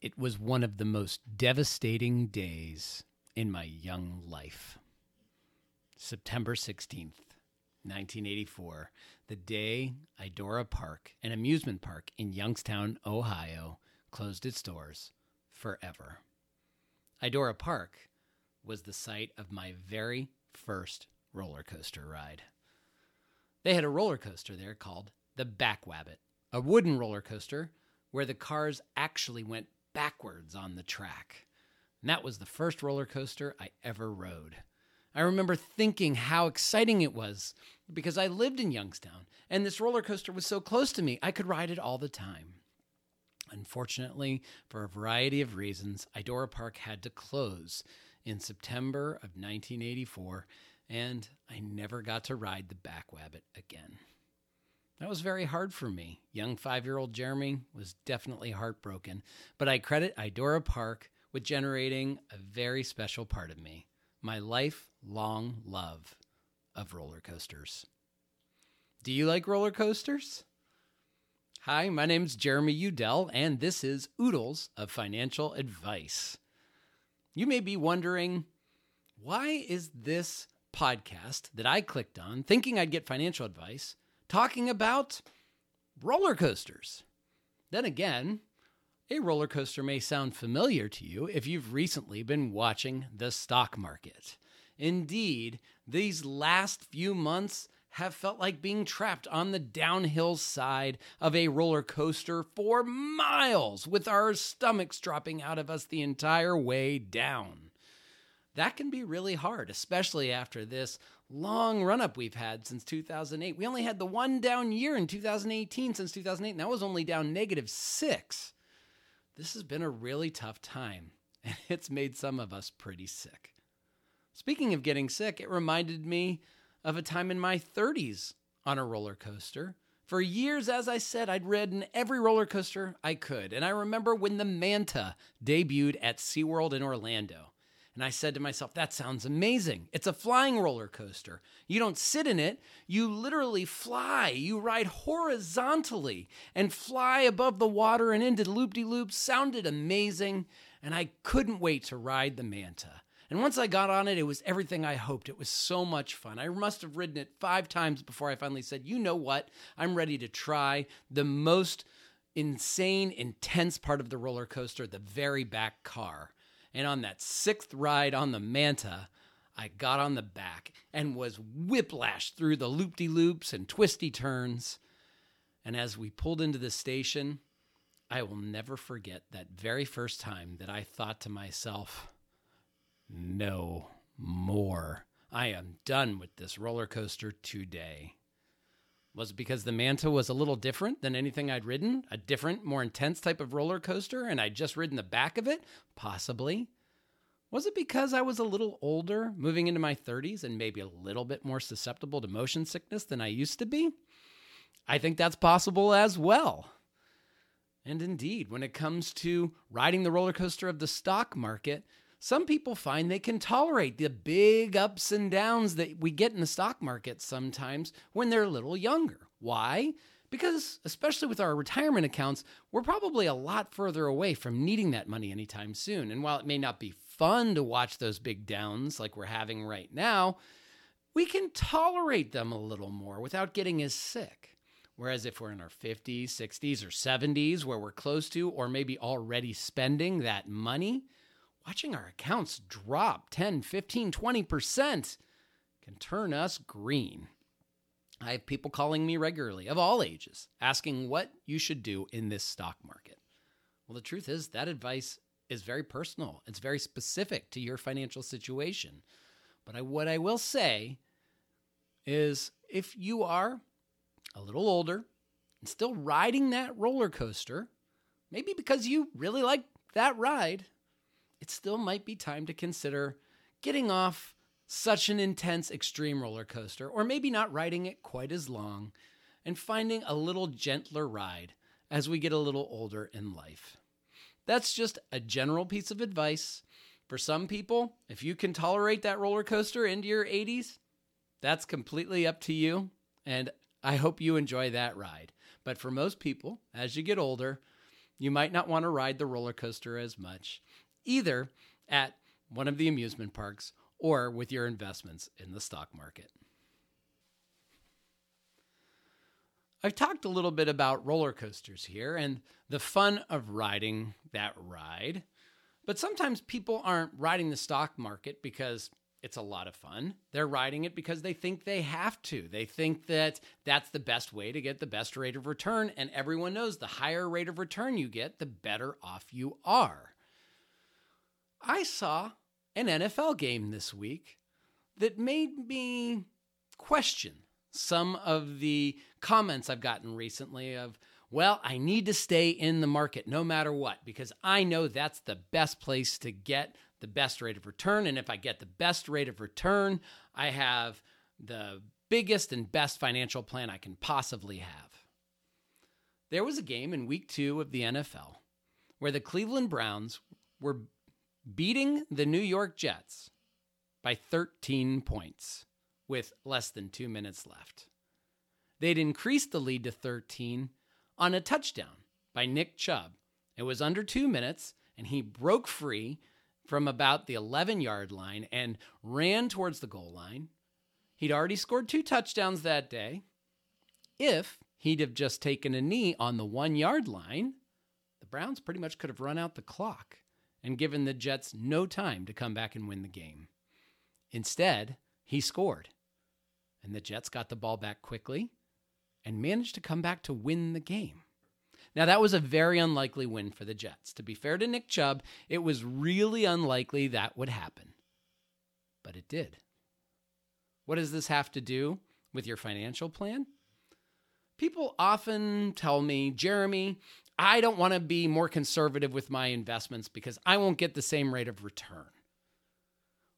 It was one of the most devastating days in my young life. September 16th, 1984, the day Idora Park, an amusement park in Youngstown, Ohio, closed its doors forever. Idora Park was the site of my very first roller coaster ride. They had a roller coaster there called the Backwabbit, a wooden roller coaster where the cars actually went backwards on the track. And that was the first roller coaster I ever rode. I remember thinking how exciting it was because I lived in Youngstown and this roller coaster was so close to me, I could ride it all the time. Unfortunately, for a variety of reasons, Idora Park had to close in September of 1984, and I never got to ride the Backwabbit again. That was very hard for me. Young five year old Jeremy was definitely heartbroken, but I credit Idora Park with generating a very special part of me my lifelong love of roller coasters. Do you like roller coasters? Hi, my name's Jeremy Udell, and this is Oodles of Financial Advice. You may be wondering, why is this podcast that I clicked on thinking I'd get financial advice talking about roller coasters? Then again, a roller coaster may sound familiar to you if you've recently been watching the stock market. Indeed, these last few months have felt like being trapped on the downhill side of a roller coaster for miles with our stomachs dropping out of us the entire way down. That can be really hard, especially after this long run up we've had since 2008. We only had the one down year in 2018 since 2008, and that was only down negative six this has been a really tough time, and it's made some of us pretty sick. Speaking of getting sick, it reminded me of a time in my 30s on a roller coaster. For years, as I said, I'd ridden every roller coaster I could. And I remember when the Manta debuted at SeaWorld in Orlando. And I said to myself, that sounds amazing. It's a flying roller coaster. You don't sit in it, you literally fly. You ride horizontally and fly above the water and into loop de loops. Sounded amazing. And I couldn't wait to ride the Manta. And once I got on it, it was everything I hoped. It was so much fun. I must have ridden it five times before I finally said, you know what? I'm ready to try the most insane, intense part of the roller coaster, the very back car. And on that sixth ride on the Manta, I got on the back and was whiplashed through the loop de loops and twisty turns. And as we pulled into the station, I will never forget that very first time that I thought to myself, no more. I am done with this roller coaster today. Was it because the Manta was a little different than anything I'd ridden? A different, more intense type of roller coaster, and I'd just ridden the back of it? Possibly. Was it because I was a little older, moving into my 30s, and maybe a little bit more susceptible to motion sickness than I used to be? I think that's possible as well. And indeed, when it comes to riding the roller coaster of the stock market, some people find they can tolerate the big ups and downs that we get in the stock market sometimes when they're a little younger. Why? Because, especially with our retirement accounts, we're probably a lot further away from needing that money anytime soon. And while it may not be fun to watch those big downs like we're having right now, we can tolerate them a little more without getting as sick. Whereas if we're in our 50s, 60s, or 70s, where we're close to or maybe already spending that money, watching our accounts drop 10, 15, 20% can turn us green. I have people calling me regularly of all ages asking what you should do in this stock market. Well, the truth is, that advice is very personal, it's very specific to your financial situation. But I, what I will say is if you are a little older and still riding that roller coaster, maybe because you really like that ride, it still might be time to consider getting off such an intense extreme roller coaster, or maybe not riding it quite as long, and finding a little gentler ride as we get a little older in life. That's just a general piece of advice. For some people, if you can tolerate that roller coaster into your 80s, that's completely up to you. And I hope you enjoy that ride. But for most people, as you get older, you might not want to ride the roller coaster as much, either at one of the amusement parks or with your investments in the stock market. I've talked a little bit about roller coasters here and the fun of riding that ride. But sometimes people aren't riding the stock market because it's a lot of fun. They're riding it because they think they have to. They think that that's the best way to get the best rate of return. And everyone knows the higher rate of return you get, the better off you are. I saw an NFL game this week that made me question some of the comments I've gotten recently of, well, I need to stay in the market no matter what, because I know that's the best place to get the best rate of return. And if I get the best rate of return, I have the biggest and best financial plan I can possibly have. There was a game in week two of the NFL where the Cleveland Browns were beating the New York Jets by 13 points with less than two minutes left. They'd increased the lead to 13 on a touchdown by Nick Chubb. It was under two minutes, and he broke free from about the 11 yard line and ran towards the goal line. He'd already scored two touchdowns that day. If he'd have just taken a knee on the one yard line, the Browns pretty much could have run out the clock and given the Jets no time to come back and win the game. Instead, he scored and the Jets got the ball back quickly and managed to come back to win the game. Now, that was a very unlikely win for the Jets. To be fair to Nick Chubb, it was really unlikely that would happen. But it did. What does this have to do with your financial plan? People often tell me, Jeremy, I don't want to be more conservative with my investments because I won't get the same rate of return.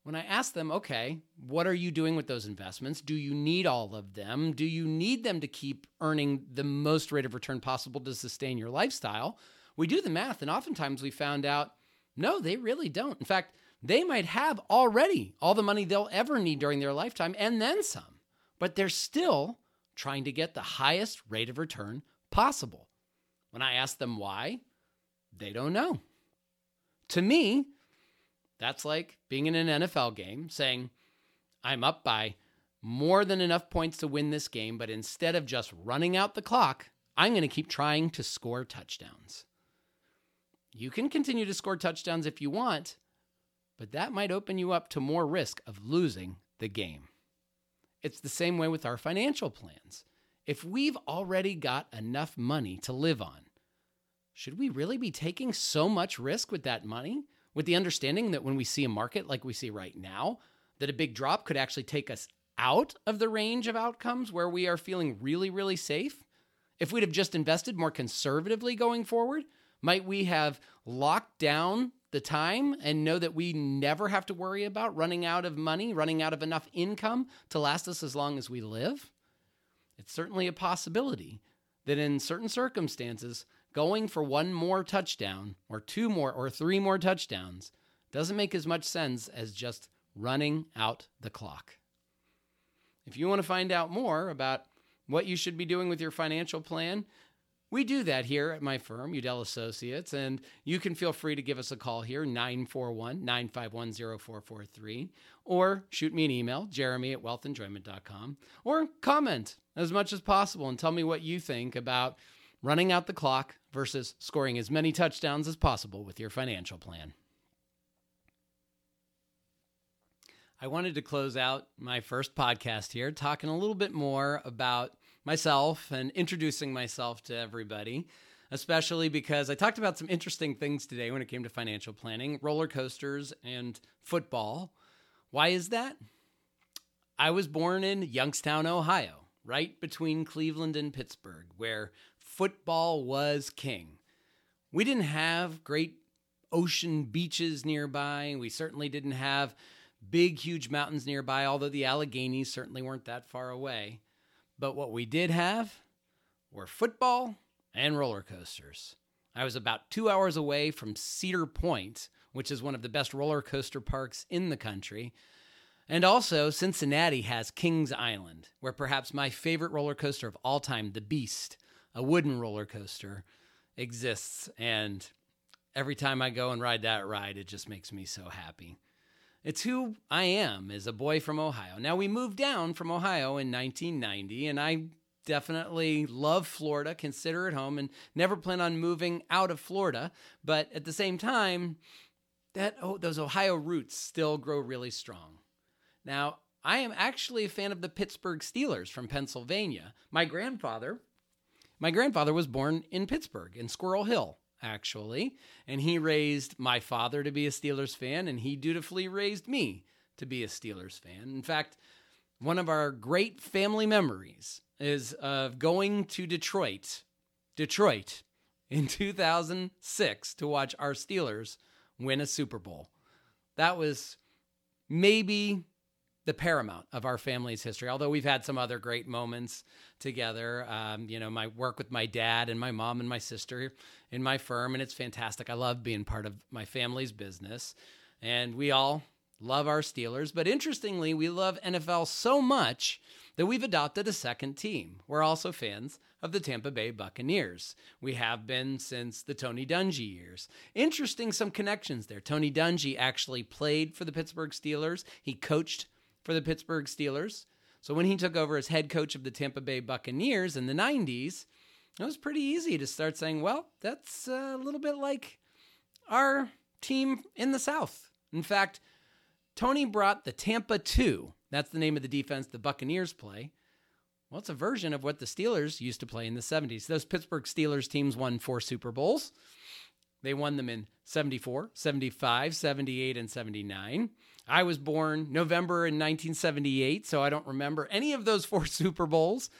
When I ask them, okay, what are you doing with those investments? Do you need all of them? Do you need them to keep earning the most rate of return possible to sustain your lifestyle? We do the math, and oftentimes we found out no, they really don't. In fact, they might have already all the money they'll ever need during their lifetime and then some, but they're still trying to get the highest rate of return possible. When I ask them why, they don't know. To me, that's like being in an NFL game saying, I'm up by more than enough points to win this game, but instead of just running out the clock, I'm going to keep trying to score touchdowns. You can continue to score touchdowns if you want, but that might open you up to more risk of losing the game. It's the same way with our financial plans. If we've already got enough money to live on, should we really be taking so much risk with that money? with the understanding that when we see a market like we see right now, that a big drop could actually take us out of the range of outcomes where we are feeling really, really safe? If we'd have just invested more conservatively going forward, might we have locked down the time and know that we never have to worry about running out of money, running out of enough income to last us as long as we live? It's certainly a possibility that in certain circumstances, going for one more touchdown or two more or three more touchdowns doesn't make as much sense as just running out the clock. If you want to find out more about what you should be doing with your financial plan, we do that here at my firm, Udell Associates, and you can feel free to give us a call here, 941 951 0443, or shoot me an email, jeremy at wealthenjoyment.com, or comment as much as possible and tell me what you think about running out the clock versus scoring as many touchdowns as possible with your financial plan. I wanted to close out my first podcast here talking a little bit more about myself and introducing myself to everybody, especially because I talked about some interesting things today when it came to financial planning roller coasters and football. Why is that? I was born in Youngstown, Ohio, right between Cleveland and Pittsburgh, where football was king. We didn't have great ocean beaches nearby. We certainly didn't have big, huge mountains nearby, although the Alleghenies certainly weren't that far away. But what we did have were football and roller coasters. I was about two hours away from Cedar Point, which is one of the best roller coaster parks in the country. And also, Cincinnati has Kings Island, where perhaps my favorite roller coaster of all time, the Beast, a wooden roller coaster, exists. And every time I go and ride that ride, it just makes me so happy. It's who I am as a boy from Ohio. Now, we moved down from Ohio in 1990, and I definitely love Florida, consider it home, and never plan on moving out of Florida. But at the same time, that oh, those Ohio roots still grow really strong. Now, I am actually a fan of the Pittsburgh Steelers from Pennsylvania. My grandfather, my grandfather was born in Pittsburgh in Squirrel Hill, actually, and he raised my father to be a Steelers fan, and he dutifully raised me to be a Steelers fan. In fact, one of our great family memories is of going to Detroit, Detroit, in 2006 to watch our Steelers win a Super Bowl. That was maybe the paramount of our family's history. Although we've had some other great moments together. Um, you know, my work with my dad and my mom and my sister in my firm, and it's fantastic. I love being part of my family's business. And we all love our Steelers. But interestingly, we love NFL so much that we've adopted a second team. We're also fans of the Tampa Bay Buccaneers. We have been since the Tony Dungy years. Interesting, some connections there. Tony Dungy actually played for the Pittsburgh Steelers, he coached for the Pittsburgh Steelers. So when he took over as head coach of the Tampa Bay Buccaneers in the 90s, it was pretty easy to start saying, well, that's a little bit like our team in the South. In fact, Tony brought the Tampa 2. That's the name of the defense the Buccaneers play. Well, it's a version of what the Steelers used to play in the 70s. Those Pittsburgh Steelers teams won four Super Bowls. They won them in 74, 75, 78, and 79. I was born November in 1978, so I don't remember any of those four Super Bowls.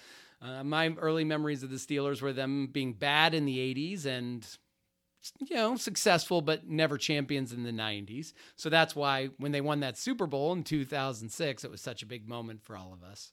Uh, my early memories of the Steelers were them being bad in the 80s and you know, successful but never champions in the 90s. So that's why when they won that Super Bowl in 2006, it was such a big moment for all of us.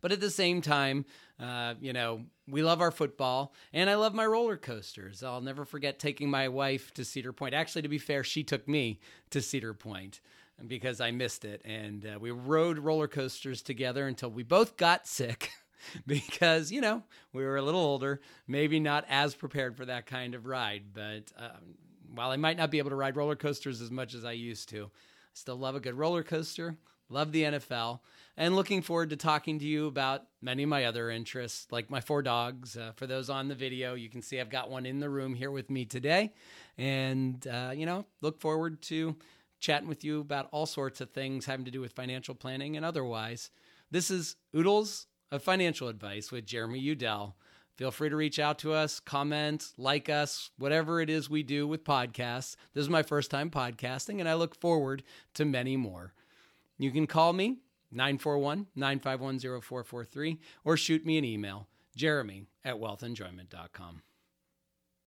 But at the same time, uh, you know, we love our football and I love my roller coasters. I'll never forget taking my wife to Cedar Point. Actually, to be fair, she took me to Cedar Point because I missed it. And uh, we rode roller coasters together until we both got sick. because you know we were a little older, maybe not as prepared for that kind of ride. But um, while I might not be able to ride roller coasters as much as I used to, I still love a good roller coaster. Love the NFL, and looking forward to talking to you about many of my other interests, like my four dogs. Uh, for those on the video, you can see I've got one in the room here with me today, and uh, you know, look forward to chatting with you about all sorts of things having to do with financial planning and otherwise. This is Oodles of financial advice with Jeremy Udell. Feel free to reach out to us, comment, like us, whatever it is we do with podcasts. This is my first time podcasting, and I look forward to many more. You can call me 941 951 0443 or shoot me an email, jeremy at wealthenjoyment.com.